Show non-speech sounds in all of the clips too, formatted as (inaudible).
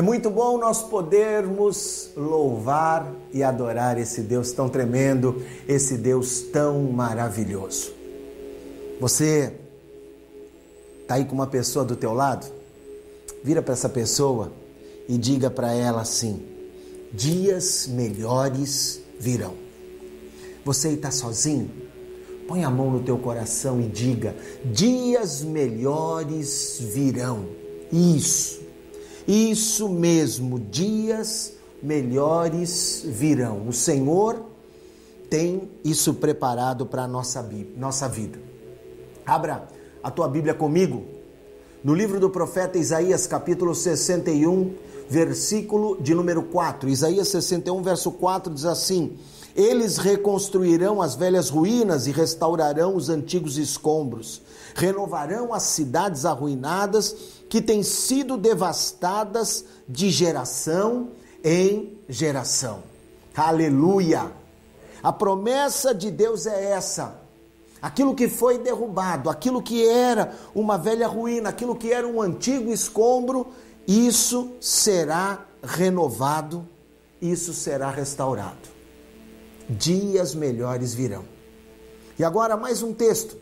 É muito bom nós podermos louvar e adorar esse Deus tão tremendo, esse Deus tão maravilhoso. Você está aí com uma pessoa do teu lado? Vira para essa pessoa e diga para ela assim: dias melhores virão. Você está sozinho? Põe a mão no teu coração e diga: dias melhores virão. Isso isso mesmo, dias melhores virão. O Senhor tem isso preparado para a nossa, nossa vida. Abra a tua Bíblia comigo. No livro do profeta Isaías, capítulo 61, versículo de número 4. Isaías 61, verso 4 diz assim: Eles reconstruirão as velhas ruínas e restaurarão os antigos escombros, renovarão as cidades arruinadas que têm sido devastadas de geração em geração. Aleluia! A promessa de Deus é essa. Aquilo que foi derrubado, aquilo que era uma velha ruína, aquilo que era um antigo escombro, isso será renovado, isso será restaurado. Dias melhores virão. E agora mais um texto,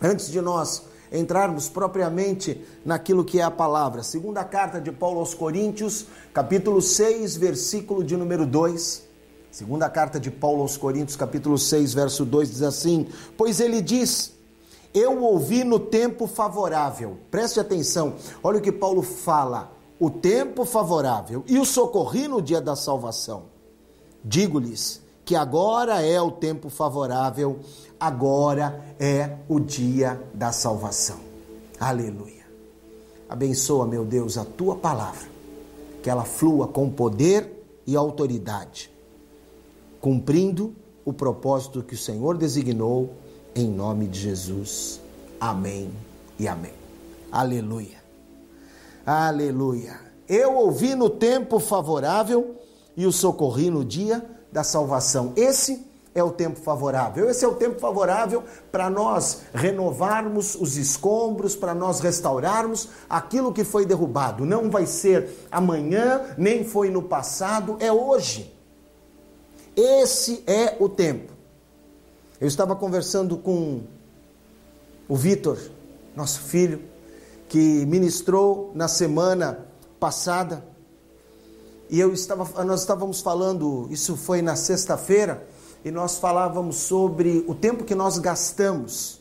antes de nós entrarmos propriamente naquilo que é a palavra. Segunda carta de Paulo aos Coríntios, capítulo 6, versículo de número 2. Segunda carta de Paulo aos Coríntios, capítulo 6, verso 2 diz assim: Pois ele diz: Eu ouvi no tempo favorável. Preste atenção. Olha o que Paulo fala: o tempo favorável e o socorri no dia da salvação. Digo-lhes que agora é o tempo favorável agora é o dia da salvação. Aleluia. Abençoa, meu Deus, a tua palavra, que ela flua com poder e autoridade, cumprindo o propósito que o Senhor designou, em nome de Jesus. Amém e amém. Aleluia. Aleluia. Eu ouvi no tempo favorável e o socorri no dia da salvação. Esse é o tempo favorável. Esse é o tempo favorável para nós renovarmos os escombros, para nós restaurarmos aquilo que foi derrubado. Não vai ser amanhã, nem foi no passado, é hoje. Esse é o tempo. Eu estava conversando com o Vitor, nosso filho, que ministrou na semana passada. E eu estava, nós estávamos falando, isso foi na sexta-feira, e nós falávamos sobre o tempo que nós gastamos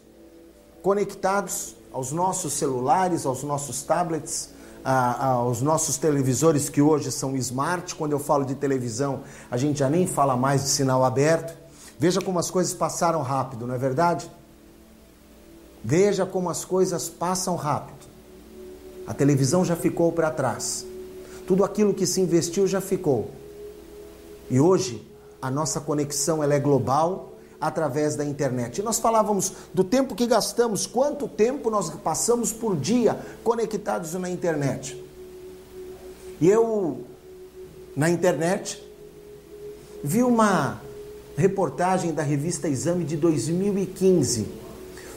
conectados aos nossos celulares, aos nossos tablets, aos nossos televisores que hoje são smart. Quando eu falo de televisão, a gente já nem fala mais de sinal aberto. Veja como as coisas passaram rápido, não é verdade? Veja como as coisas passam rápido. A televisão já ficou para trás. Tudo aquilo que se investiu já ficou. E hoje a nossa conexão ela é global através da internet. E nós falávamos do tempo que gastamos, quanto tempo nós passamos por dia conectados na internet. E eu, na internet, vi uma reportagem da revista Exame de 2015,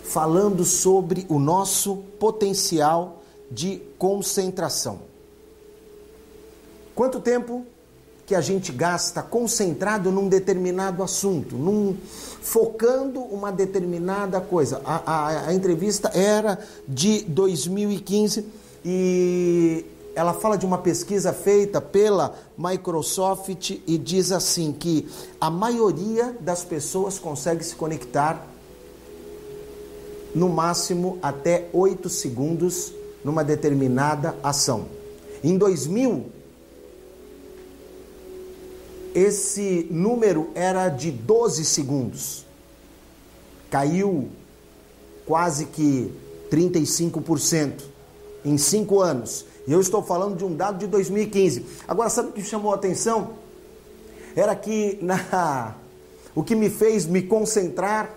falando sobre o nosso potencial de concentração. Quanto tempo que a gente gasta concentrado num determinado assunto, num, focando uma determinada coisa. A, a, a entrevista era de 2015 e ela fala de uma pesquisa feita pela Microsoft e diz assim que a maioria das pessoas consegue se conectar no máximo até 8 segundos numa determinada ação. Em 2000 esse número era de 12 segundos. Caiu quase que 35% em cinco anos. E eu estou falando de um dado de 2015. Agora, sabe o que chamou a atenção? Era que na, (laughs) o que me fez me concentrar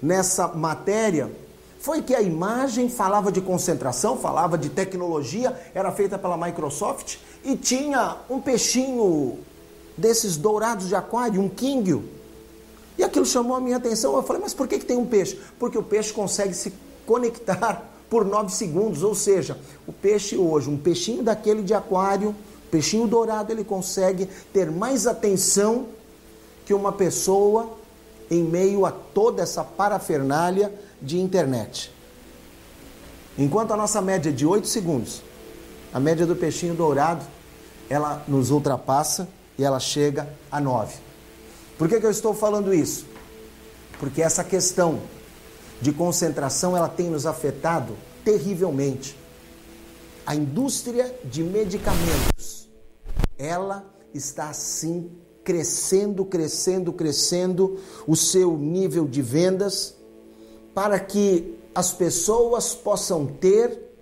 nessa matéria foi que a imagem falava de concentração, falava de tecnologia, era feita pela Microsoft e tinha um peixinho desses dourados de aquário, um quinguio. E aquilo chamou a minha atenção. Eu falei, mas por que, que tem um peixe? Porque o peixe consegue se conectar (laughs) por 9 segundos. Ou seja, o peixe hoje, um peixinho daquele de aquário, peixinho dourado, ele consegue ter mais atenção que uma pessoa em meio a toda essa parafernália de internet. Enquanto a nossa média é de 8 segundos, a média do peixinho dourado, ela nos ultrapassa e ela chega a 9. Por que, que eu estou falando isso? Porque essa questão de concentração ela tem nos afetado terrivelmente. A indústria de medicamentos, ela está assim crescendo, crescendo, crescendo o seu nível de vendas para que as pessoas possam ter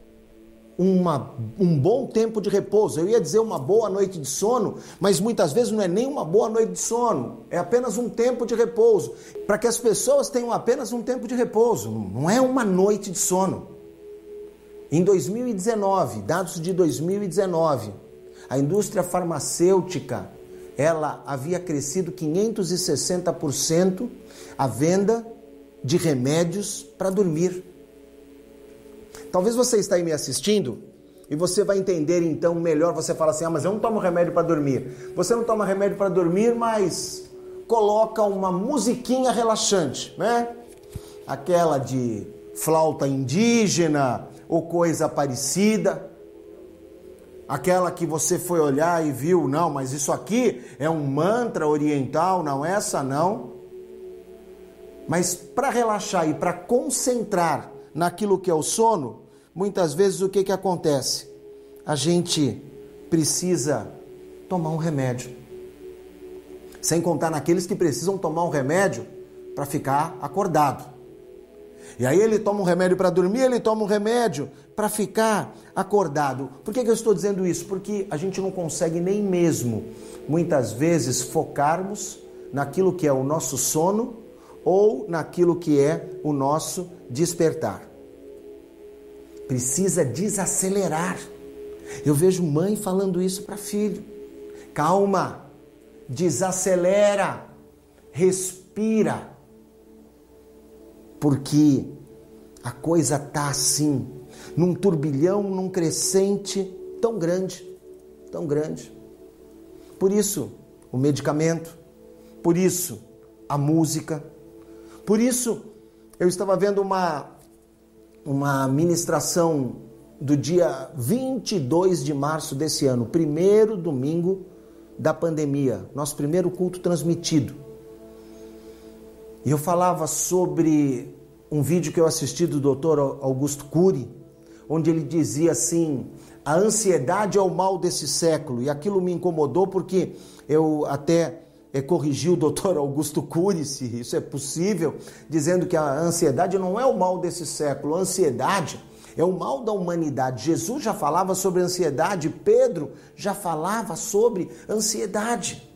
uma, um bom tempo de repouso. Eu ia dizer uma boa noite de sono, mas muitas vezes não é nem uma boa noite de sono, é apenas um tempo de repouso. Para que as pessoas tenham apenas um tempo de repouso, não é uma noite de sono. Em 2019, dados de 2019, a indústria farmacêutica ela havia crescido 560% a venda de remédios para dormir. Talvez você está aí me assistindo e você vai entender então melhor. Você fala assim: ah, mas eu não tomo remédio para dormir. Você não toma remédio para dormir, mas coloca uma musiquinha relaxante, né? Aquela de flauta indígena ou coisa parecida. Aquela que você foi olhar e viu, não, mas isso aqui é um mantra oriental, não é essa não. Mas para relaxar e para concentrar naquilo que é o sono, muitas vezes o que, que acontece? A gente precisa tomar um remédio. Sem contar naqueles que precisam tomar um remédio para ficar acordado. E aí ele toma um remédio para dormir, ele toma um remédio para ficar acordado. Por que, que eu estou dizendo isso? Porque a gente não consegue nem mesmo, muitas vezes, focarmos naquilo que é o nosso sono ou naquilo que é o nosso despertar. Precisa desacelerar. Eu vejo mãe falando isso para filho. Calma, desacelera, respira. Porque a coisa tá assim, num turbilhão, num crescente tão grande, tão grande. Por isso, o medicamento, por isso, a música, por isso, eu estava vendo uma, uma ministração do dia 22 de março desse ano, primeiro domingo da pandemia, nosso primeiro culto transmitido. E eu falava sobre um vídeo que eu assisti do Dr. Augusto Cury, onde ele dizia assim: a ansiedade é o mal desse século. E aquilo me incomodou porque eu até é, corrigiu o doutor Augusto Cury, se isso é possível, dizendo que a ansiedade não é o mal desse século, a ansiedade é o mal da humanidade. Jesus já falava sobre ansiedade, Pedro já falava sobre ansiedade.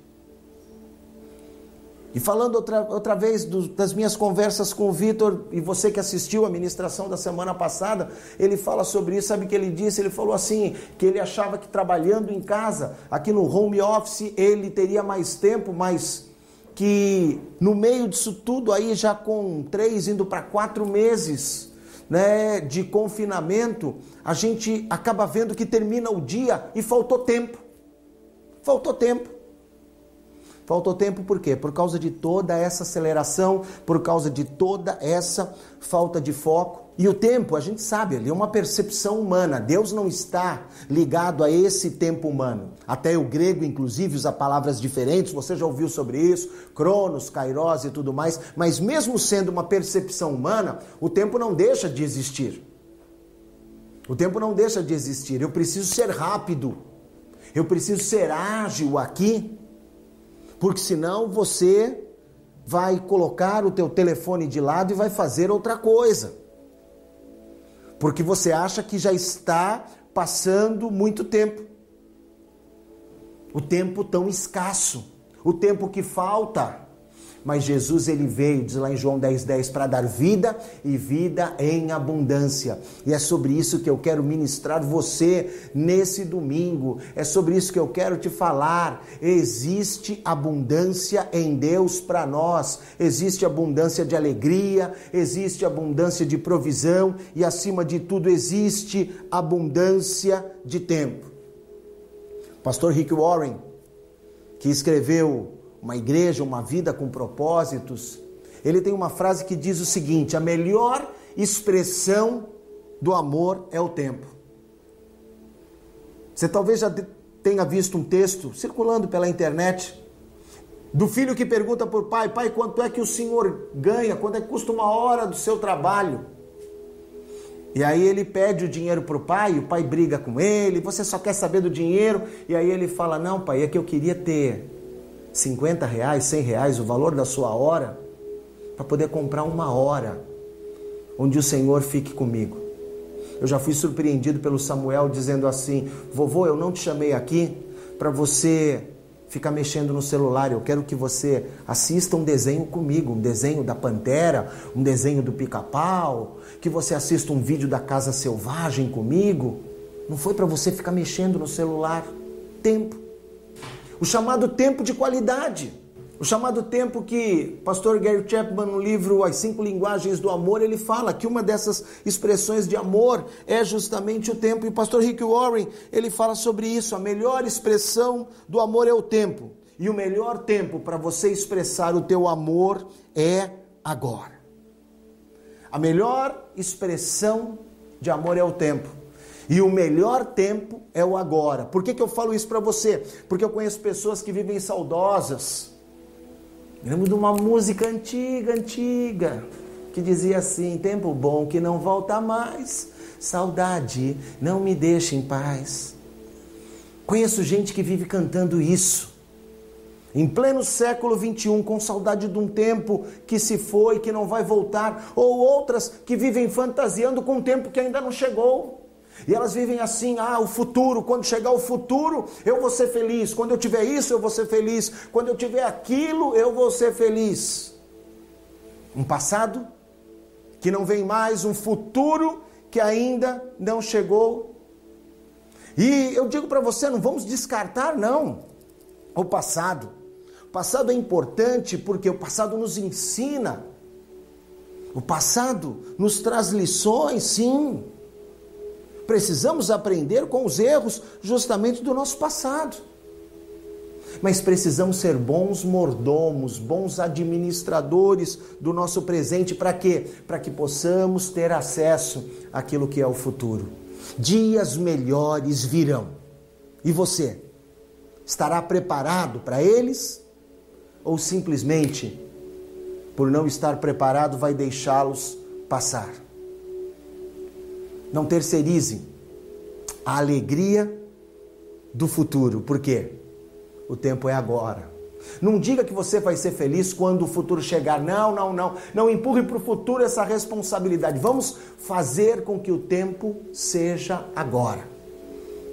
E falando outra, outra vez do, das minhas conversas com o Vitor, e você que assistiu a ministração da semana passada, ele fala sobre isso, sabe o que ele disse? Ele falou assim, que ele achava que trabalhando em casa, aqui no home office, ele teria mais tempo, mas que no meio disso tudo aí, já com três, indo para quatro meses, né, de confinamento, a gente acaba vendo que termina o dia e faltou tempo. Faltou tempo. Faltou tempo por quê? Por causa de toda essa aceleração, por causa de toda essa falta de foco. E o tempo, a gente sabe, ele é uma percepção humana. Deus não está ligado a esse tempo humano. Até o grego, inclusive, usa palavras diferentes. Você já ouviu sobre isso? Cronos, kairos e tudo mais. Mas mesmo sendo uma percepção humana, o tempo não deixa de existir. O tempo não deixa de existir. Eu preciso ser rápido. Eu preciso ser ágil aqui porque senão você vai colocar o teu telefone de lado e vai fazer outra coisa. Porque você acha que já está passando muito tempo. O tempo tão escasso, o tempo que falta. Mas Jesus ele veio, diz lá em João 10:10, 10, para dar vida e vida em abundância. E é sobre isso que eu quero ministrar você nesse domingo. É sobre isso que eu quero te falar. Existe abundância em Deus para nós. Existe abundância de alegria, existe abundância de provisão e acima de tudo existe abundância de tempo. Pastor Rick Warren, que escreveu uma igreja, uma vida com propósitos, ele tem uma frase que diz o seguinte: a melhor expressão do amor é o tempo. Você talvez já tenha visto um texto circulando pela internet do filho que pergunta por pai: pai, quanto é que o senhor ganha? Quanto é que custa uma hora do seu trabalho? E aí ele pede o dinheiro para o pai, o pai briga com ele, você só quer saber do dinheiro, e aí ele fala: Não, pai, é que eu queria ter 50 reais, 100 reais, o valor da sua hora, para poder comprar uma hora onde o Senhor fique comigo. Eu já fui surpreendido pelo Samuel dizendo assim: Vovô, eu não te chamei aqui para você ficar mexendo no celular. Eu quero que você assista um desenho comigo, um desenho da pantera, um desenho do pica-pau, que você assista um vídeo da casa selvagem comigo. Não foi para você ficar mexendo no celular. Tempo o chamado tempo de qualidade. O chamado tempo que pastor Gary Chapman no livro As Cinco Linguagens do Amor, ele fala que uma dessas expressões de amor é justamente o tempo. E o pastor Rick Warren, ele fala sobre isso, a melhor expressão do amor é o tempo. E o melhor tempo para você expressar o teu amor é agora. A melhor expressão de amor é o tempo. E o melhor tempo é o agora. Por que, que eu falo isso para você? Porque eu conheço pessoas que vivem saudosas. Eu lembro de uma música antiga, antiga, que dizia assim: Tempo bom que não volta mais, saudade não me deixa em paz. Conheço gente que vive cantando isso. Em pleno século 21, com saudade de um tempo que se foi, que não vai voltar, ou outras que vivem fantasiando com um tempo que ainda não chegou. E elas vivem assim: ah, o futuro, quando chegar o futuro, eu vou ser feliz. Quando eu tiver isso, eu vou ser feliz. Quando eu tiver aquilo, eu vou ser feliz. Um passado que não vem mais, um futuro que ainda não chegou. E eu digo para você: não vamos descartar, não, o passado. O passado é importante porque o passado nos ensina. O passado nos traz lições, sim. Precisamos aprender com os erros justamente do nosso passado. Mas precisamos ser bons mordomos, bons administradores do nosso presente. Para quê? Para que possamos ter acesso àquilo que é o futuro. Dias melhores virão. E você? Estará preparado para eles? Ou simplesmente, por não estar preparado, vai deixá-los passar? Não terceirize a alegria do futuro. Por quê? O tempo é agora. Não diga que você vai ser feliz quando o futuro chegar. Não, não, não. Não empurre para o futuro essa responsabilidade. Vamos fazer com que o tempo seja agora.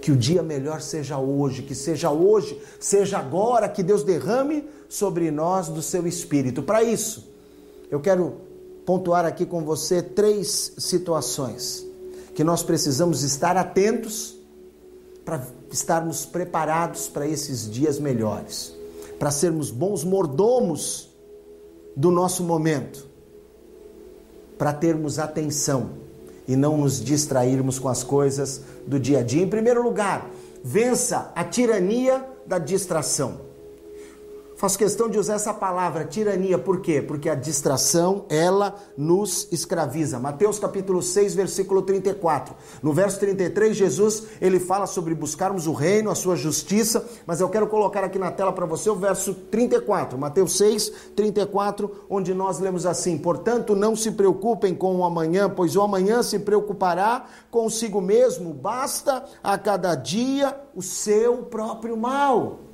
Que o dia melhor seja hoje, que seja hoje, seja agora, que Deus derrame sobre nós do seu espírito. Para isso, eu quero pontuar aqui com você três situações que nós precisamos estar atentos para estarmos preparados para esses dias melhores, para sermos bons mordomos do nosso momento, para termos atenção e não nos distrairmos com as coisas do dia a dia. Em primeiro lugar, vença a tirania da distração. Faço questão de usar essa palavra tirania, por quê? Porque a distração, ela nos escraviza. Mateus capítulo 6, versículo 34. No verso 33, Jesus, ele fala sobre buscarmos o reino, a sua justiça, mas eu quero colocar aqui na tela para você o verso 34. Mateus 6, 34, onde nós lemos assim: "Portanto, não se preocupem com o amanhã, pois o amanhã se preocupará consigo mesmo, basta a cada dia o seu próprio mal."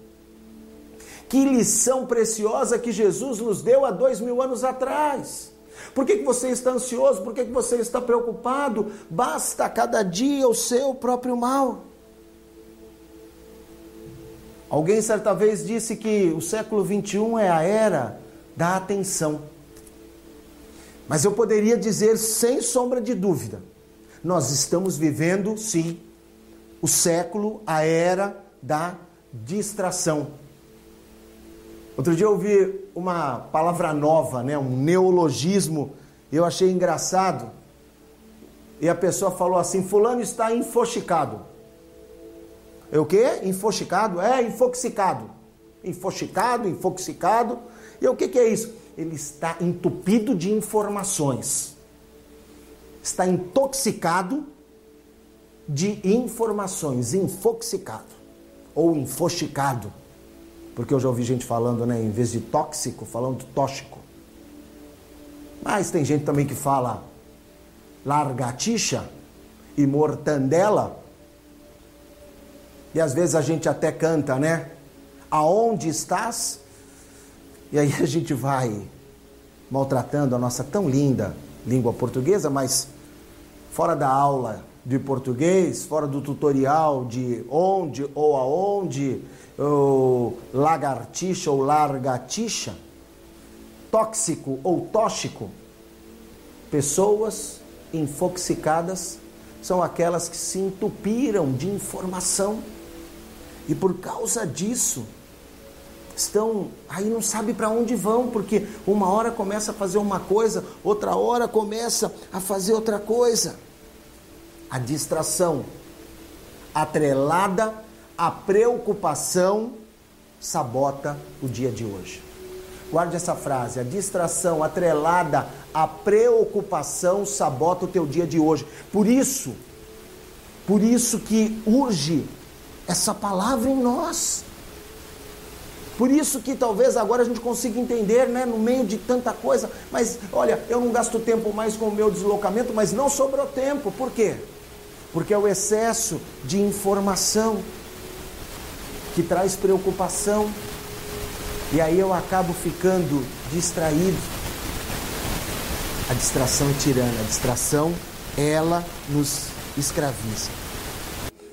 Que lição preciosa que Jesus nos deu há dois mil anos atrás. Por que, que você está ansioso? Por que, que você está preocupado? Basta cada dia o seu próprio mal. Alguém certa vez disse que o século 21 é a era da atenção. Mas eu poderia dizer sem sombra de dúvida, nós estamos vivendo, sim, o século, a era da distração. Outro dia eu ouvi uma palavra nova, né, um neologismo, eu achei engraçado. E a pessoa falou assim: Fulano está infoxicado. É o quê? Infoxicado? É, infoxicado. Infoxicado, infoxicado. E o que, que é isso? Ele está entupido de informações. Está intoxicado de informações. Infoxicado. Ou infoxicado. Porque eu já ouvi gente falando, né? Em vez de tóxico, falando tóxico. Mas tem gente também que fala largatixa e mortandela. E às vezes a gente até canta, né? Aonde estás? E aí a gente vai maltratando a nossa tão linda língua portuguesa, mas fora da aula de português, fora do tutorial de onde ou aonde, ou lagartixa ou largatixa, tóxico ou tóxico, pessoas infoxicadas são aquelas que se entupiram de informação e por causa disso estão aí não sabe para onde vão, porque uma hora começa a fazer uma coisa, outra hora começa a fazer outra coisa. A distração atrelada à preocupação sabota o dia de hoje. Guarde essa frase: a distração atrelada à preocupação sabota o teu dia de hoje. Por isso, por isso que urge essa palavra em nós. Por isso que talvez agora a gente consiga entender, né, no meio de tanta coisa, mas olha, eu não gasto tempo mais com o meu deslocamento, mas não sobrou tempo. Por quê? Porque é o excesso de informação que traz preocupação. E aí eu acabo ficando distraído. A distração é tirana, a distração ela nos escraviza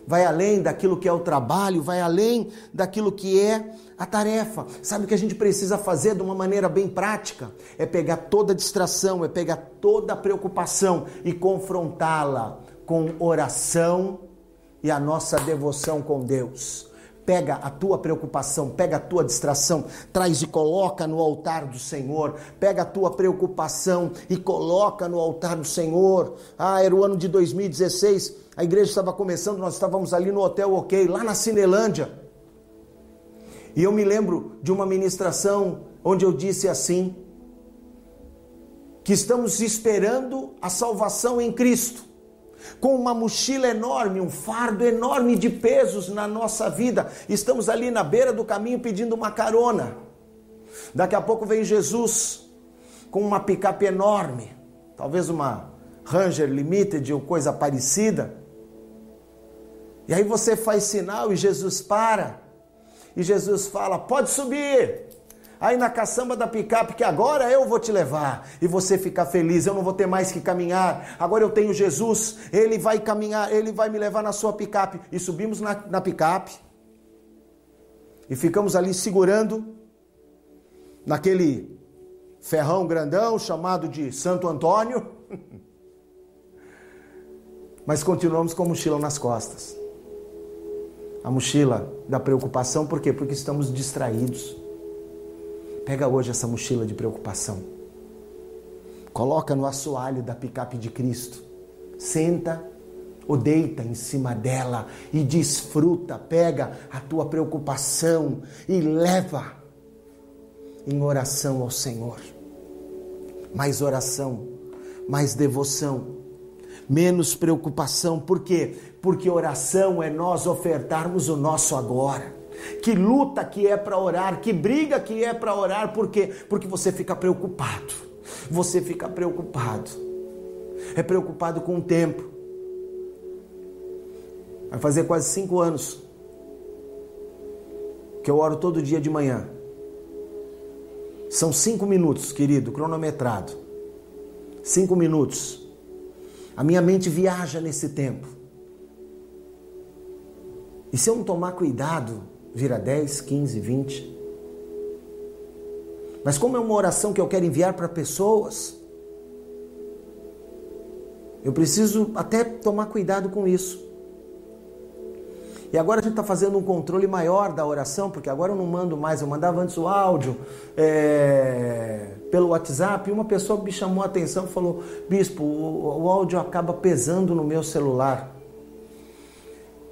vai além daquilo que é o trabalho, vai além daquilo que é a tarefa. Sabe o que a gente precisa fazer de uma maneira bem prática? É pegar toda a distração, é pegar toda a preocupação e confrontá-la com oração e a nossa devoção com Deus. Pega a tua preocupação, pega a tua distração, traz e coloca no altar do Senhor. Pega a tua preocupação e coloca no altar do Senhor. Ah, era o ano de 2016, a igreja estava começando, nós estávamos ali no Hotel OK, lá na Cinelândia. E eu me lembro de uma ministração onde eu disse assim: que estamos esperando a salvação em Cristo com uma mochila enorme, um fardo enorme de pesos na nossa vida. Estamos ali na beira do caminho pedindo uma carona. Daqui a pouco vem Jesus com uma picape enorme, talvez uma Ranger Limited ou coisa parecida. E aí você faz sinal e Jesus para. E Jesus fala: pode subir aí na caçamba da picape que agora eu vou te levar e você ficar feliz, eu não vou ter mais que caminhar. Agora eu tenho Jesus, ele vai caminhar, ele vai me levar na sua picape. E subimos na, na picape e ficamos ali segurando naquele ferrão grandão chamado de Santo Antônio. (laughs) Mas continuamos com a mochila nas costas. A mochila da preocupação, por quê? Porque estamos distraídos. Pega hoje essa mochila de preocupação. Coloca no assoalho da picape de Cristo. Senta ou deita em cima dela e desfruta. Pega a tua preocupação e leva em oração ao Senhor. Mais oração, mais devoção, menos preocupação. Por quê? Porque oração é nós ofertarmos o nosso agora que luta que é para orar, que briga que é para orar, por quê? Porque você fica preocupado. Você fica preocupado. É preocupado com o tempo. Vai fazer quase cinco anos que eu oro todo dia de manhã. São cinco minutos, querido, cronometrado. Cinco minutos. A minha mente viaja nesse tempo. E se eu não tomar cuidado, vira 10, 15, 20. Mas como é uma oração que eu quero enviar para pessoas, eu preciso até tomar cuidado com isso. E agora a gente está fazendo um controle maior da oração, porque agora eu não mando mais, eu mandava antes o áudio é, pelo WhatsApp, e uma pessoa me chamou a atenção e falou, bispo, o, o áudio acaba pesando no meu celular.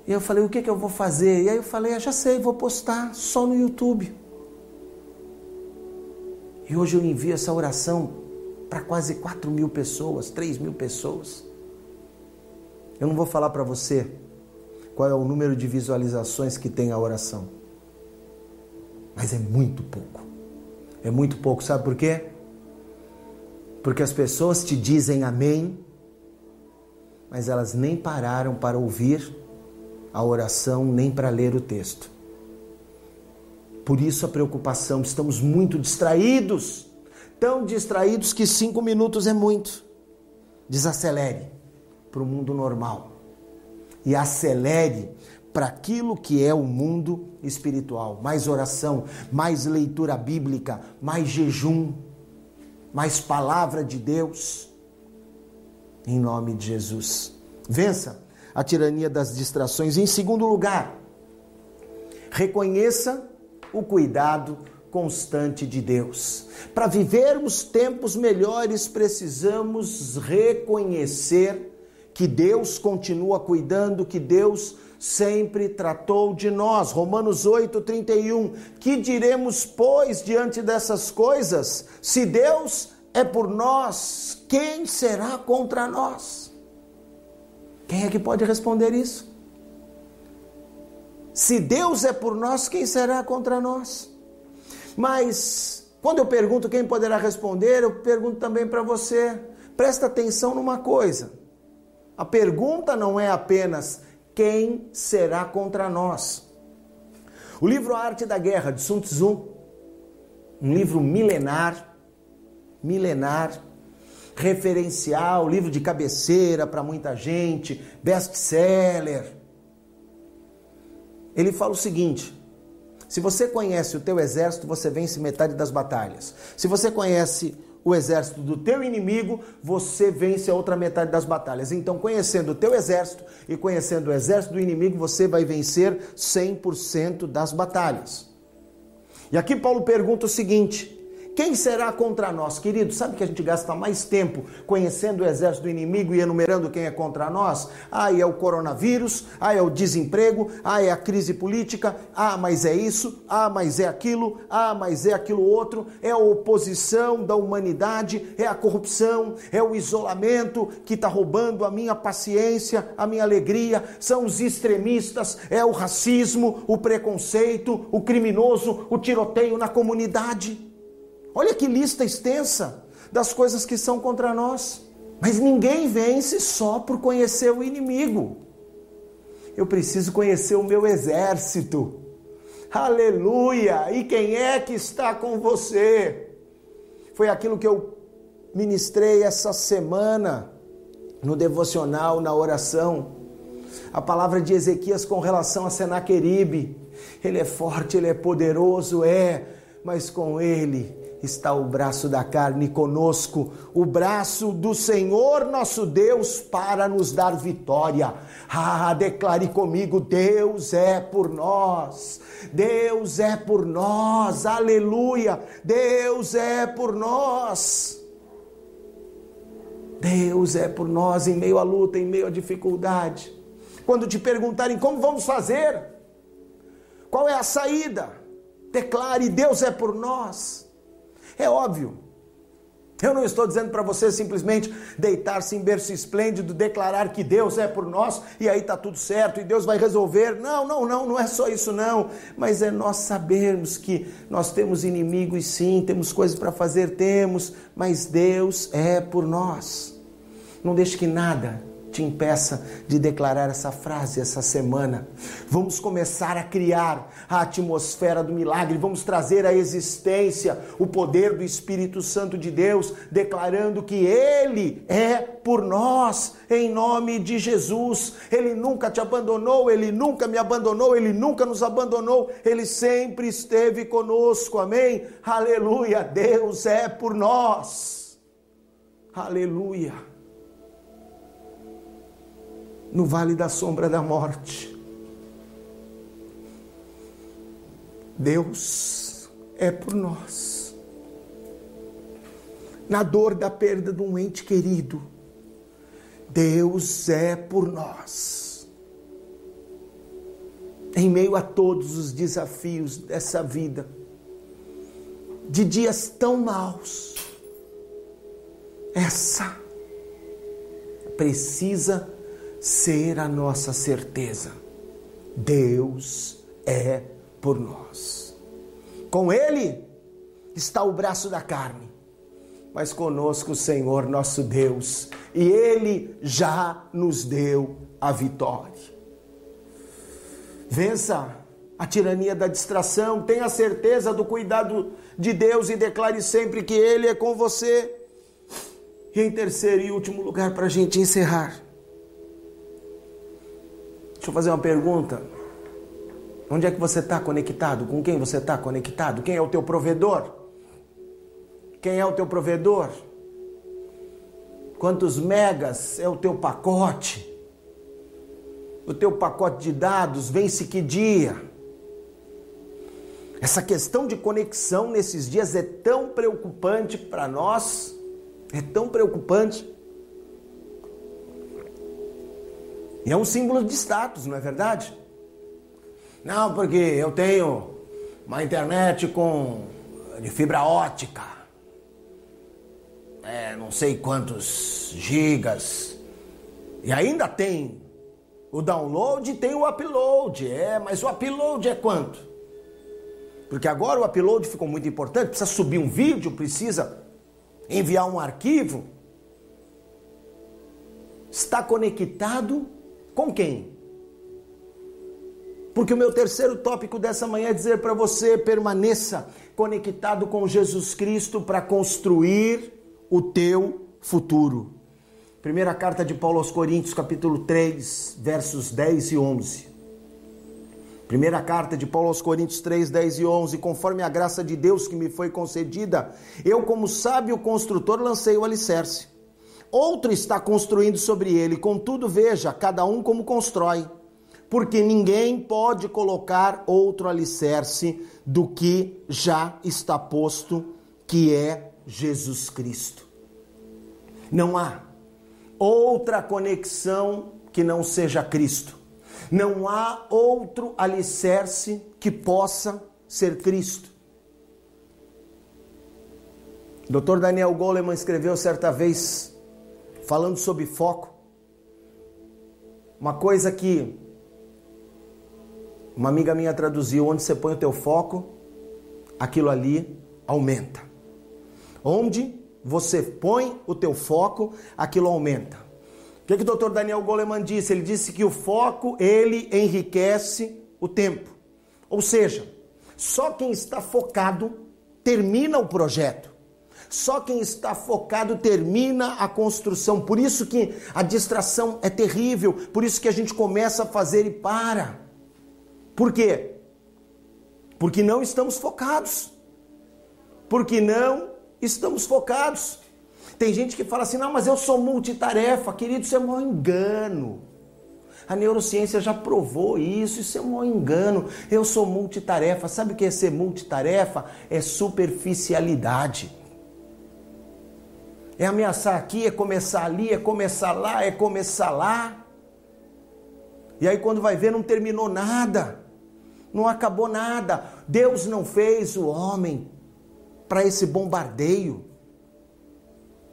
E eu falei, o que, que eu vou fazer? E aí eu falei, ah, já sei, vou postar só no YouTube. E hoje eu envio essa oração para quase 4 mil pessoas, 3 mil pessoas. Eu não vou falar para você qual é o número de visualizações que tem a oração. Mas é muito pouco. É muito pouco, sabe por quê? Porque as pessoas te dizem amém, mas elas nem pararam para ouvir a oração, nem para ler o texto. Por isso a preocupação, estamos muito distraídos, tão distraídos que cinco minutos é muito. Desacelere para o mundo normal e acelere para aquilo que é o mundo espiritual. Mais oração, mais leitura bíblica, mais jejum, mais palavra de Deus. Em nome de Jesus. Vença a tirania das distrações. Em segundo lugar, reconheça o cuidado constante de Deus. Para vivermos tempos melhores, precisamos reconhecer que Deus continua cuidando, que Deus sempre tratou de nós. Romanos 8:31. Que diremos, pois, diante dessas coisas? Se Deus é por nós, quem será contra nós? Quem é que pode responder isso? Se Deus é por nós, quem será contra nós? Mas quando eu pergunto quem poderá responder, eu pergunto também para você. Presta atenção numa coisa. A pergunta não é apenas quem será contra nós. O livro Arte da Guerra, de Sun Tzu, um livro milenar, milenar, referencial, livro de cabeceira para muita gente, best-seller. Ele fala o seguinte: se você conhece o teu exército, você vence metade das batalhas. Se você conhece o exército do teu inimigo, você vence a outra metade das batalhas. Então, conhecendo o teu exército e conhecendo o exército do inimigo, você vai vencer 100% das batalhas. E aqui Paulo pergunta o seguinte: quem será contra nós? Querido, sabe que a gente gasta mais tempo conhecendo o exército do inimigo e enumerando quem é contra nós? Ah, é o coronavírus, ah, é o desemprego, ah, é a crise política, ah, mas é isso, ah, mas é aquilo, ah, mas é aquilo outro, é a oposição da humanidade, é a corrupção, é o isolamento que está roubando a minha paciência, a minha alegria, são os extremistas, é o racismo, o preconceito, o criminoso, o tiroteio na comunidade. Olha que lista extensa das coisas que são contra nós. Mas ninguém vence só por conhecer o inimigo. Eu preciso conhecer o meu exército. Aleluia! E quem é que está com você? Foi aquilo que eu ministrei essa semana no devocional, na oração. A palavra de Ezequias com relação a Senaqueribe. Ele é forte, ele é poderoso, é, mas com ele está o braço da carne conosco, o braço do Senhor nosso Deus para nos dar vitória. Ah, declare comigo: Deus é por nós, Deus é por nós, aleluia, Deus é por nós. Deus é por nós em meio à luta, em meio à dificuldade. Quando te perguntarem como vamos fazer, qual é a saída? Declare: Deus é por nós. É óbvio. Eu não estou dizendo para você simplesmente deitar-se em berço esplêndido, declarar que Deus é por nós e aí está tudo certo e Deus vai resolver. Não, não, não, não é só isso não. Mas é nós sabermos que nós temos inimigos sim, temos coisas para fazer, temos, mas Deus é por nós. Não deixe que nada te impeça de declarar essa frase essa semana. Vamos começar a criar a atmosfera do milagre, vamos trazer à existência o poder do Espírito Santo de Deus, declarando que Ele é por nós, em nome de Jesus. Ele nunca te abandonou, Ele nunca me abandonou, Ele nunca nos abandonou, Ele sempre esteve conosco, amém? Aleluia, Deus é por nós. Aleluia no vale da sombra da morte. Deus é por nós. Na dor da perda de um ente querido, Deus é por nós. Em meio a todos os desafios dessa vida, de dias tão maus, essa precisa ser a nossa certeza. Deus é por nós. Com Ele está o braço da carne, mas conosco o Senhor nosso Deus, e Ele já nos deu a vitória. Vença a tirania da distração, tenha certeza do cuidado de Deus e declare sempre que Ele é com você. E em terceiro e último lugar, para a gente encerrar, Deixa eu fazer uma pergunta. Onde é que você está conectado? Com quem você está conectado? Quem é o teu provedor? Quem é o teu provedor? Quantos megas é o teu pacote? O teu pacote de dados vence que dia? Essa questão de conexão nesses dias é tão preocupante para nós, é tão preocupante. E é um símbolo de status, não é verdade? Não, porque eu tenho uma internet com de fibra ótica. É, não sei quantos gigas. E ainda tem o download e tem o upload. É, mas o upload é quanto? Porque agora o upload ficou muito importante, precisa subir um vídeo, precisa enviar um arquivo. Está conectado com quem? Porque o meu terceiro tópico dessa manhã é dizer para você: permaneça conectado com Jesus Cristo para construir o teu futuro. Primeira carta de Paulo aos Coríntios, capítulo 3, versos 10 e 11. Primeira carta de Paulo aos Coríntios 3, 10 e 11. Conforme a graça de Deus que me foi concedida, eu, como sábio construtor, lancei o alicerce outro está construindo sobre ele. Contudo, veja, cada um como constrói. Porque ninguém pode colocar outro alicerce do que já está posto, que é Jesus Cristo. Não há outra conexão que não seja Cristo. Não há outro alicerce que possa ser Cristo. Dr. Daniel Goleman escreveu certa vez falando sobre foco. Uma coisa que uma amiga minha traduziu: onde você põe o teu foco, aquilo ali aumenta. Onde você põe o teu foco, aquilo aumenta. O que, que o Dr. Daniel Goleman disse? Ele disse que o foco ele enriquece o tempo. Ou seja, só quem está focado termina o projeto. Só quem está focado termina a construção. Por isso que a distração é terrível, por isso que a gente começa a fazer e para. Por quê? Porque não estamos focados. Porque não estamos focados. Tem gente que fala assim: "Não, mas eu sou multitarefa". Querido, isso é um engano. A neurociência já provou isso, isso é um engano. Eu sou multitarefa. Sabe o que é ser multitarefa? É superficialidade. É ameaçar aqui, é começar ali, é começar lá, é começar lá. E aí quando vai ver não terminou nada. Não acabou nada. Deus não fez o homem para esse bombardeio.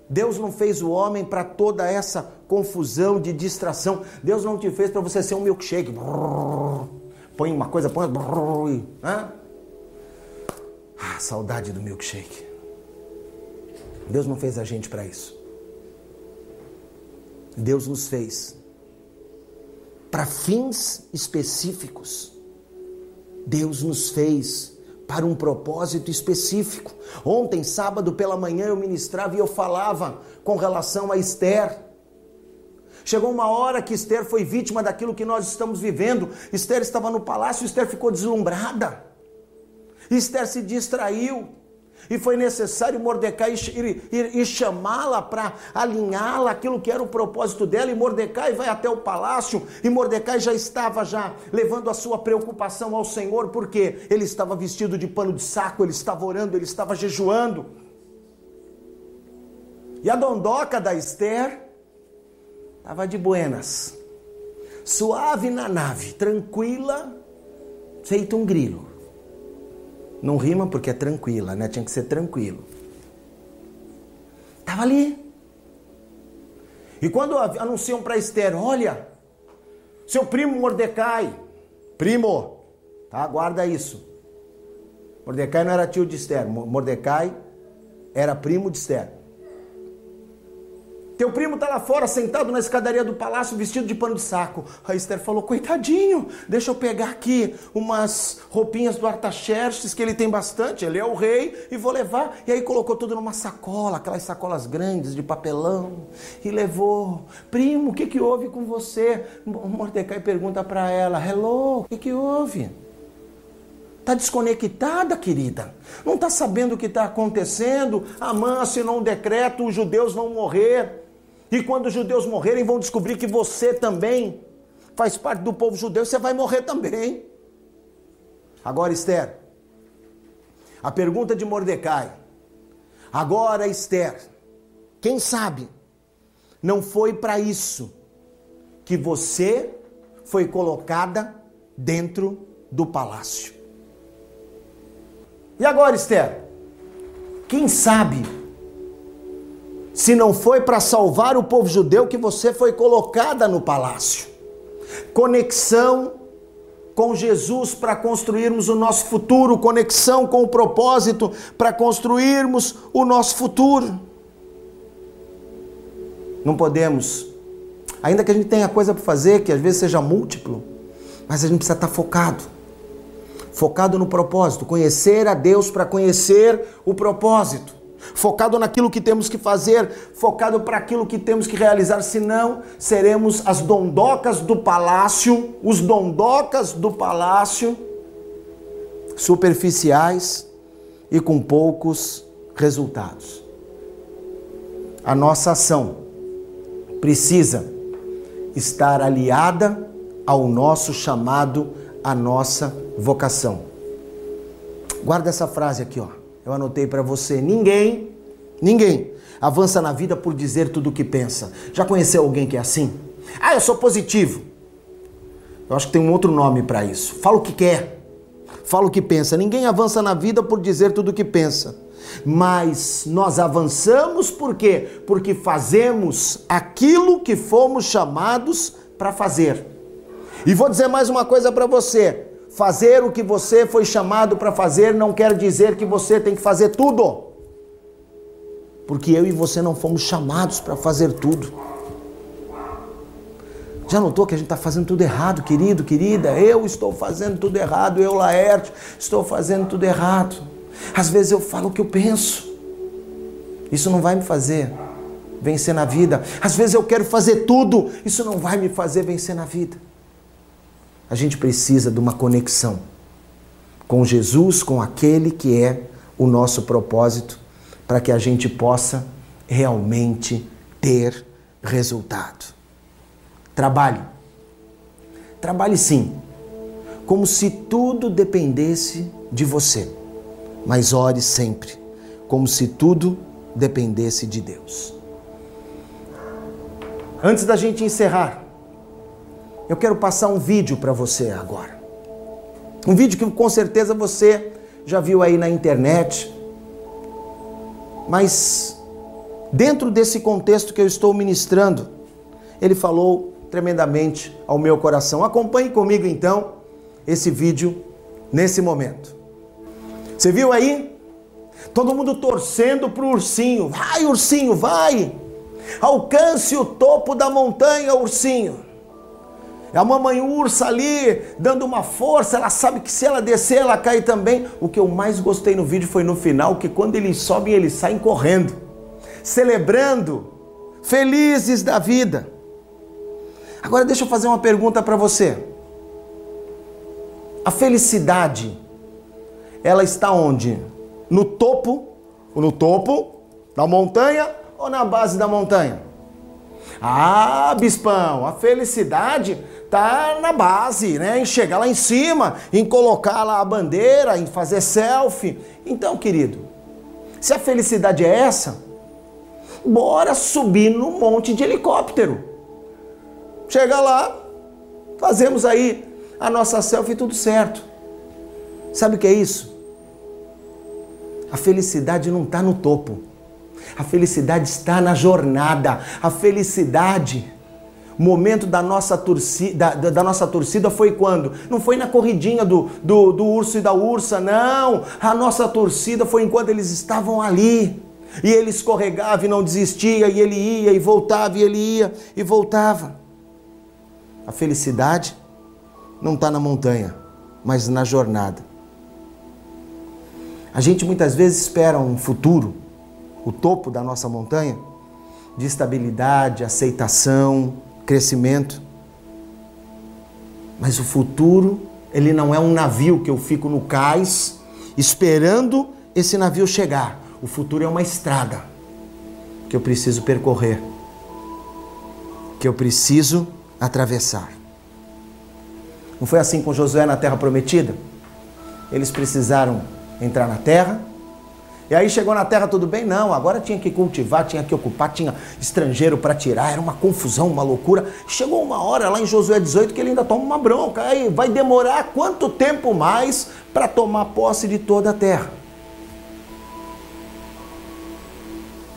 Deus não fez o homem para toda essa confusão de distração. Deus não te fez para você ser um milkshake. Põe uma coisa, põe. Ah, saudade do milkshake. Deus não fez a gente para isso. Deus nos fez para fins específicos. Deus nos fez para um propósito específico. Ontem, sábado pela manhã, eu ministrava e eu falava com relação a Esther. Chegou uma hora que Esther foi vítima daquilo que nós estamos vivendo. Esther estava no palácio, Esther ficou deslumbrada. Esther se distraiu. E foi necessário Mordecai ir, ir, ir chamá-la para alinhá-la aquilo que era o propósito dela. E Mordecai vai até o palácio. E Mordecai já estava já levando a sua preocupação ao Senhor, porque ele estava vestido de pano de saco, ele estava orando, ele estava jejuando. E a dondoca da Esther estava de buenas, suave na nave, tranquila, feito um grilo. Não rima porque é tranquila, né? Tinha que ser tranquilo. Estava ali. E quando anunciam para Esther, olha, seu primo Mordecai, primo, tá? Guarda isso. Mordecai não era tio de Esther, Mordecai era primo de Esther. Teu primo está lá fora, sentado na escadaria do palácio, vestido de pano de saco. A Esther falou: Coitadinho, deixa eu pegar aqui umas roupinhas do Artaxerxes, que ele tem bastante, ele é o rei, e vou levar. E aí colocou tudo numa sacola, aquelas sacolas grandes de papelão, e levou. Primo, o que, que houve com você? Mordecai pergunta para ela: Hello, o que, que houve? Está desconectada, querida. Não está sabendo o que está acontecendo. Amã assinou um decreto, os judeus vão morrer. E quando os judeus morrerem, vão descobrir que você também faz parte do povo judeu, você vai morrer também. Agora, Esther, a pergunta de Mordecai. Agora, Esther, quem sabe não foi para isso que você foi colocada dentro do palácio. E agora, Esther? Quem sabe se não foi para salvar o povo judeu que você foi colocada no palácio. Conexão com Jesus para construirmos o nosso futuro, conexão com o propósito para construirmos o nosso futuro. Não podemos, ainda que a gente tenha coisa para fazer, que às vezes seja múltiplo, mas a gente precisa estar focado. Focado no propósito, conhecer a Deus para conhecer o propósito focado naquilo que temos que fazer, focado para aquilo que temos que realizar, senão seremos as dondocas do palácio, os dondocas do palácio, superficiais e com poucos resultados. A nossa ação precisa estar aliada ao nosso chamado, à nossa vocação. Guarda essa frase aqui, ó. Eu anotei para você: ninguém, ninguém avança na vida por dizer tudo o que pensa. Já conheceu alguém que é assim? Ah, eu sou positivo. Eu acho que tem um outro nome para isso. Fala o que quer. Fala o que pensa. Ninguém avança na vida por dizer tudo o que pensa. Mas nós avançamos por quê? Porque fazemos aquilo que fomos chamados para fazer. E vou dizer mais uma coisa para você. Fazer o que você foi chamado para fazer não quer dizer que você tem que fazer tudo. Porque eu e você não fomos chamados para fazer tudo. Já notou que a gente está fazendo tudo errado, querido, querida? Eu estou fazendo tudo errado, eu, Laerte, estou fazendo tudo errado. Às vezes eu falo o que eu penso. Isso não vai me fazer vencer na vida. Às vezes eu quero fazer tudo, isso não vai me fazer vencer na vida a gente precisa de uma conexão com Jesus, com aquele que é o nosso propósito, para que a gente possa realmente ter resultado. Trabalhe. Trabalhe sim, como se tudo dependesse de você, mas ore sempre, como se tudo dependesse de Deus. Antes da gente encerrar, eu quero passar um vídeo para você agora. Um vídeo que com certeza você já viu aí na internet. Mas dentro desse contexto que eu estou ministrando, ele falou tremendamente ao meu coração. Acompanhe comigo então esse vídeo nesse momento. Você viu aí? Todo mundo torcendo pro ursinho. Vai, ursinho, vai! Alcance o topo da montanha, ursinho. É a mamãe ursa ali dando uma força, ela sabe que se ela descer, ela cai também. O que eu mais gostei no vídeo foi no final, que quando eles sobem, eles saem correndo, celebrando, felizes da vida. Agora deixa eu fazer uma pergunta para você. A felicidade, ela está onde? No topo, no topo da montanha ou na base da montanha? Ah, bispão, a felicidade tá na base, né? Em chegar lá em cima, em colocar lá a bandeira, em fazer selfie. Então, querido, se a felicidade é essa, bora subir no monte de helicóptero. Chega lá, fazemos aí a nossa selfie tudo certo. Sabe o que é isso? A felicidade não está no topo. A felicidade está na jornada. A felicidade, momento da nossa torcida, da, da, nossa torcida foi quando? Não foi na corridinha do, do, do urso e da ursa, não. A nossa torcida foi enquanto eles estavam ali. E ele escorregava e não desistia, e ele ia e voltava, e ele ia e voltava. A felicidade não está na montanha, mas na jornada. A gente muitas vezes espera um futuro o topo da nossa montanha de estabilidade, aceitação, crescimento. Mas o futuro, ele não é um navio que eu fico no cais esperando esse navio chegar. O futuro é uma estrada que eu preciso percorrer, que eu preciso atravessar. Não foi assim com Josué na terra prometida? Eles precisaram entrar na terra, e aí chegou na terra tudo bem? Não, agora tinha que cultivar, tinha que ocupar, tinha estrangeiro para tirar, era uma confusão, uma loucura. Chegou uma hora lá em Josué 18 que ele ainda toma uma bronca. Aí vai demorar quanto tempo mais para tomar posse de toda a terra?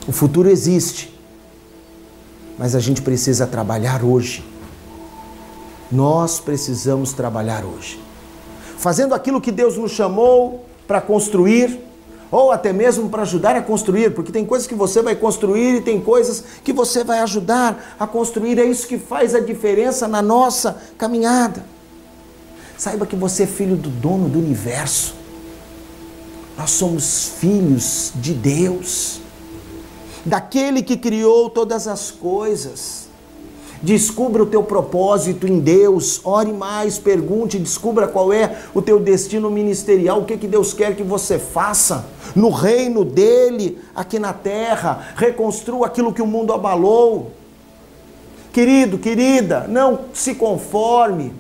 O futuro existe, mas a gente precisa trabalhar hoje. Nós precisamos trabalhar hoje. Fazendo aquilo que Deus nos chamou para construir, ou até mesmo para ajudar a construir, porque tem coisas que você vai construir e tem coisas que você vai ajudar a construir. É isso que faz a diferença na nossa caminhada. Saiba que você é filho do dono do universo. Nós somos filhos de Deus, daquele que criou todas as coisas. Descubra o teu propósito em Deus, ore mais, pergunte, descubra qual é o teu destino ministerial, o que, que Deus quer que você faça no reino dele, aqui na terra. Reconstrua aquilo que o mundo abalou. Querido, querida, não se conforme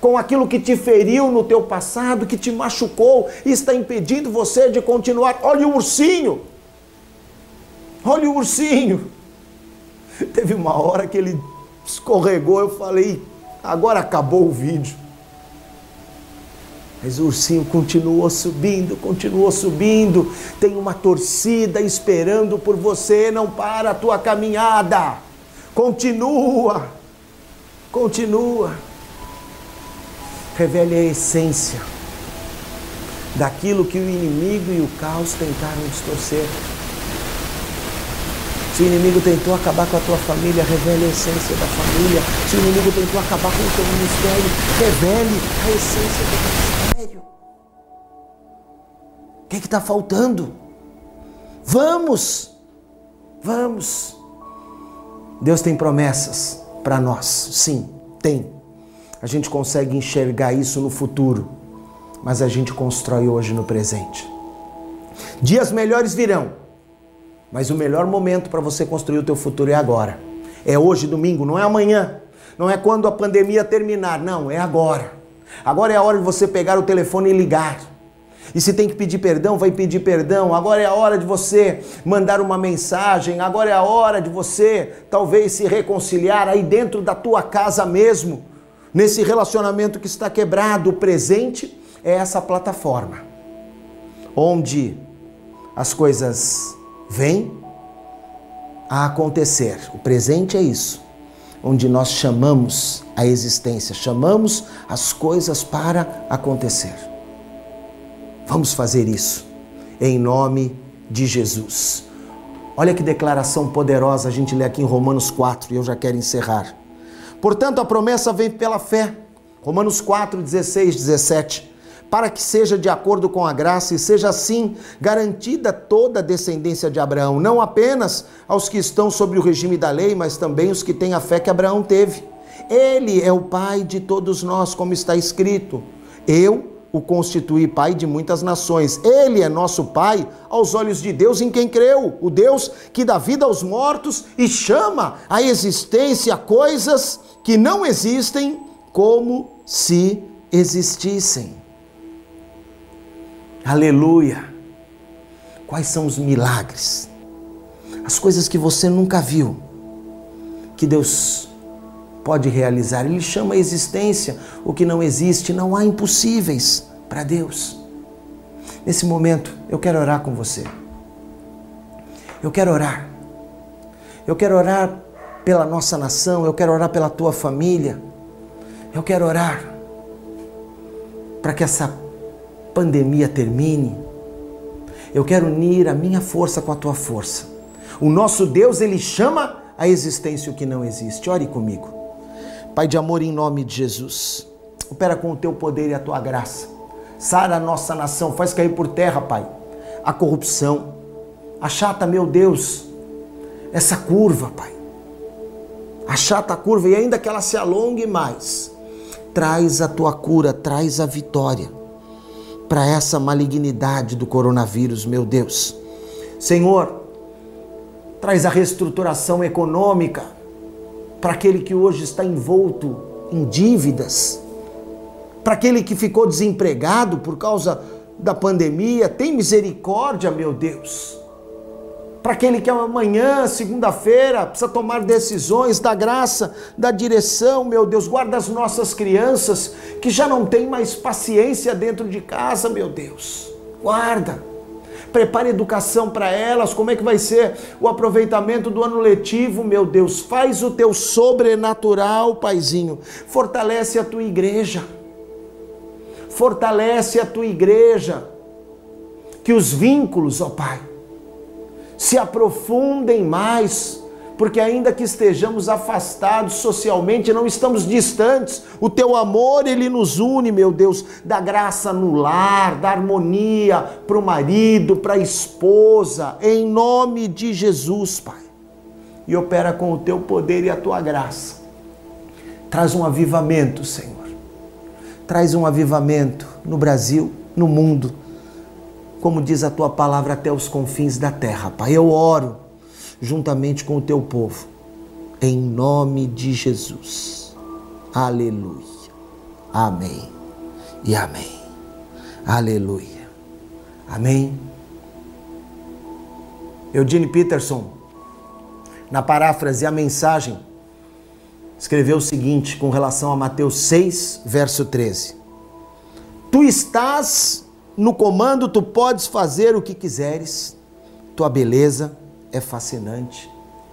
com aquilo que te feriu no teu passado, que te machucou e está impedindo você de continuar. Olha o ursinho. Olha o ursinho. (laughs) Teve uma hora que ele escorregou, eu falei, agora acabou o vídeo. Mas o ursinho continuou subindo, continuou subindo. Tem uma torcida esperando por você, não para a tua caminhada. Continua, continua. Revele a essência daquilo que o inimigo e o caos tentaram distorcer. Se o inimigo tentou acabar com a tua família, revele a essência da família. Se o inimigo tentou acabar com o teu ministério, revele a essência do ministério. O que é está faltando? Vamos! Vamos! Deus tem promessas para nós, sim, tem. A gente consegue enxergar isso no futuro, mas a gente constrói hoje no presente. Dias melhores virão mas o melhor momento para você construir o teu futuro é agora. É hoje, domingo, não é amanhã. Não é quando a pandemia terminar, não, é agora. Agora é a hora de você pegar o telefone e ligar. E se tem que pedir perdão, vai pedir perdão. Agora é a hora de você mandar uma mensagem. Agora é a hora de você talvez se reconciliar aí dentro da tua casa mesmo, nesse relacionamento que está quebrado. O presente é essa plataforma onde as coisas vem a acontecer. O presente é isso, onde nós chamamos a existência, chamamos as coisas para acontecer. Vamos fazer isso em nome de Jesus. Olha que declaração poderosa a gente lê aqui em Romanos 4 e eu já quero encerrar. Portanto, a promessa vem pela fé. Romanos 4, 16, 17. Para que seja de acordo com a graça e seja assim garantida toda a descendência de Abraão, não apenas aos que estão sob o regime da lei, mas também os que têm a fé que Abraão teve. Ele é o pai de todos nós, como está escrito. Eu o constituí pai de muitas nações. Ele é nosso pai aos olhos de Deus em quem creu, o Deus que dá vida aos mortos e chama à existência coisas que não existem como se existissem. Aleluia! Quais são os milagres? As coisas que você nunca viu, que Deus pode realizar. Ele chama a existência o que não existe, não há impossíveis para Deus. Nesse momento, eu quero orar com você. Eu quero orar. Eu quero orar pela nossa nação, eu quero orar pela tua família. Eu quero orar para que essa pandemia termine. Eu quero unir a minha força com a tua força. O nosso Deus, ele chama a existência o que não existe. Ore comigo. Pai de amor, em nome de Jesus, opera com o teu poder e a tua graça. Sara a nossa nação, faz cair por terra, Pai, a corrupção. Achata, meu Deus, essa curva, Pai. Achata a curva e ainda que ela se alongue mais, traz a tua cura, traz a vitória para essa malignidade do coronavírus, meu Deus. Senhor, traz a reestruturação econômica para aquele que hoje está envolto em dívidas, para aquele que ficou desempregado por causa da pandemia, tem misericórdia, meu Deus. Para aquele que amanhã, segunda-feira, precisa tomar decisões da graça, da direção, meu Deus, guarda as nossas crianças que já não têm mais paciência dentro de casa, meu Deus. Guarda prepare educação para elas, como é que vai ser o aproveitamento do ano letivo, meu Deus. Faz o teu sobrenatural, Paizinho. Fortalece a tua igreja. Fortalece a tua igreja. Que os vínculos, ó Pai, se aprofundem mais porque ainda que estejamos afastados socialmente, não estamos distantes. O teu amor, ele nos une, meu Deus, da graça no lar, da harmonia para o marido, para a esposa, em nome de Jesus, Pai. E opera com o teu poder e a tua graça. Traz um avivamento, Senhor. Traz um avivamento no Brasil, no mundo. Como diz a tua palavra, até os confins da terra, Pai. Eu oro juntamente com o teu povo. Em nome de Jesus. Aleluia. Amém. E amém. Aleluia. Amém. Eugene Peterson, na paráfrase a mensagem, escreveu o seguinte com relação a Mateus 6, verso 13: Tu estás no comando, tu podes fazer o que quiseres, tua beleza é fascinante.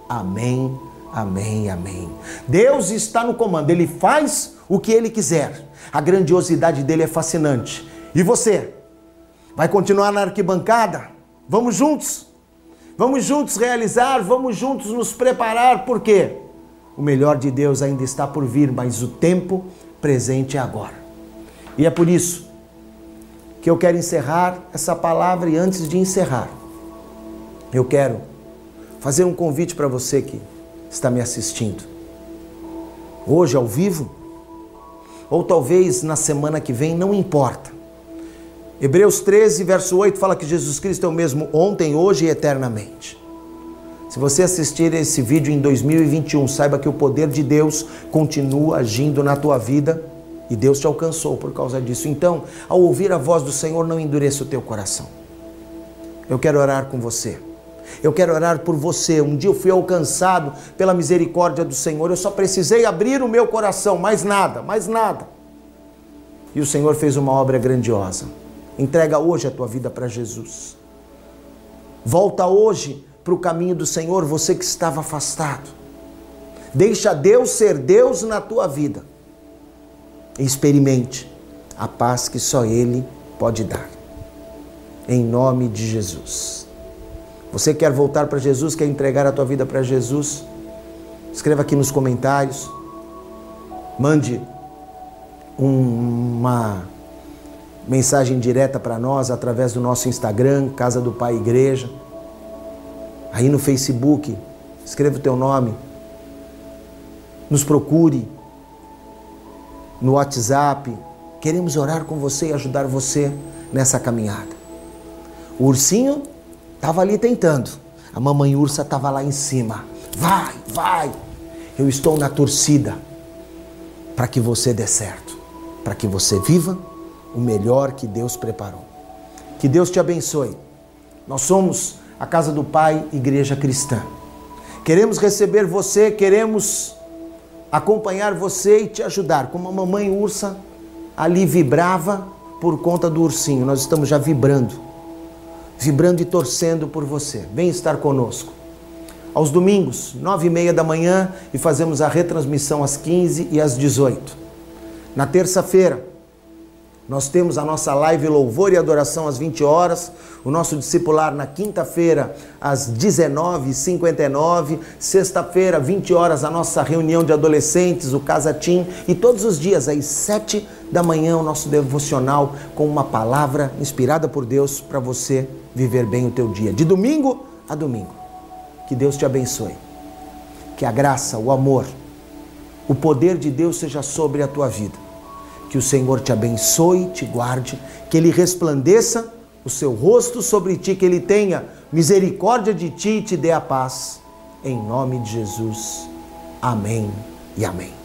Amém, amém, amém. Deus está no comando, ele faz o que ele quiser. A grandiosidade dele é fascinante. E você? Vai continuar na arquibancada? Vamos juntos? Vamos juntos realizar, vamos juntos nos preparar, por quê? O melhor de Deus ainda está por vir, mas o tempo presente é agora. E é por isso que eu quero encerrar essa palavra e antes de encerrar, eu quero fazer um convite para você que está me assistindo. Hoje, ao vivo, ou talvez na semana que vem, não importa. Hebreus 13, verso 8 fala que Jesus Cristo é o mesmo ontem, hoje e eternamente. Se você assistir esse vídeo em 2021, saiba que o poder de Deus continua agindo na tua vida e Deus te alcançou por causa disso. Então, ao ouvir a voz do Senhor, não endureça o teu coração. Eu quero orar com você. Eu quero orar por você. Um dia eu fui alcançado pela misericórdia do Senhor. Eu só precisei abrir o meu coração, mais nada, mais nada. E o Senhor fez uma obra grandiosa. Entrega hoje a tua vida para Jesus. Volta hoje para o caminho do Senhor, você que estava afastado. Deixa Deus ser Deus na tua vida. Experimente a paz que só Ele pode dar. Em nome de Jesus. Você quer voltar para Jesus, quer entregar a tua vida para Jesus? Escreva aqui nos comentários. Mande um, uma mensagem direta para nós através do nosso Instagram, Casa do Pai Igreja. Aí no Facebook, escreva o teu nome. Nos procure no WhatsApp. Queremos orar com você e ajudar você nessa caminhada. O ursinho estava ali tentando. A mamãe ursa estava lá em cima. Vai, vai. Eu estou na torcida para que você dê certo, para que você viva o melhor que Deus preparou. Que Deus te abençoe. Nós somos a Casa do Pai, Igreja Cristã. Queremos receber você, queremos acompanhar você e te ajudar. Como a mamãe ursa ali vibrava por conta do ursinho, nós estamos já vibrando, vibrando e torcendo por você. Vem estar conosco. Aos domingos, nove e meia da manhã, e fazemos a retransmissão às 15 e às 18. Na terça-feira, nós temos a nossa live Louvor e Adoração às 20 horas, o nosso discipular na quinta-feira às 19h59, sexta-feira, 20 horas, a nossa reunião de adolescentes, o Casa Tim, e todos os dias às 7 da manhã o nosso devocional com uma palavra inspirada por Deus para você viver bem o teu dia, de domingo a domingo. Que Deus te abençoe. Que a graça, o amor, o poder de Deus seja sobre a tua vida que o Senhor te abençoe, te guarde, que ele resplandeça o seu rosto sobre ti, que ele tenha misericórdia de ti e te dê a paz. Em nome de Jesus. Amém e amém.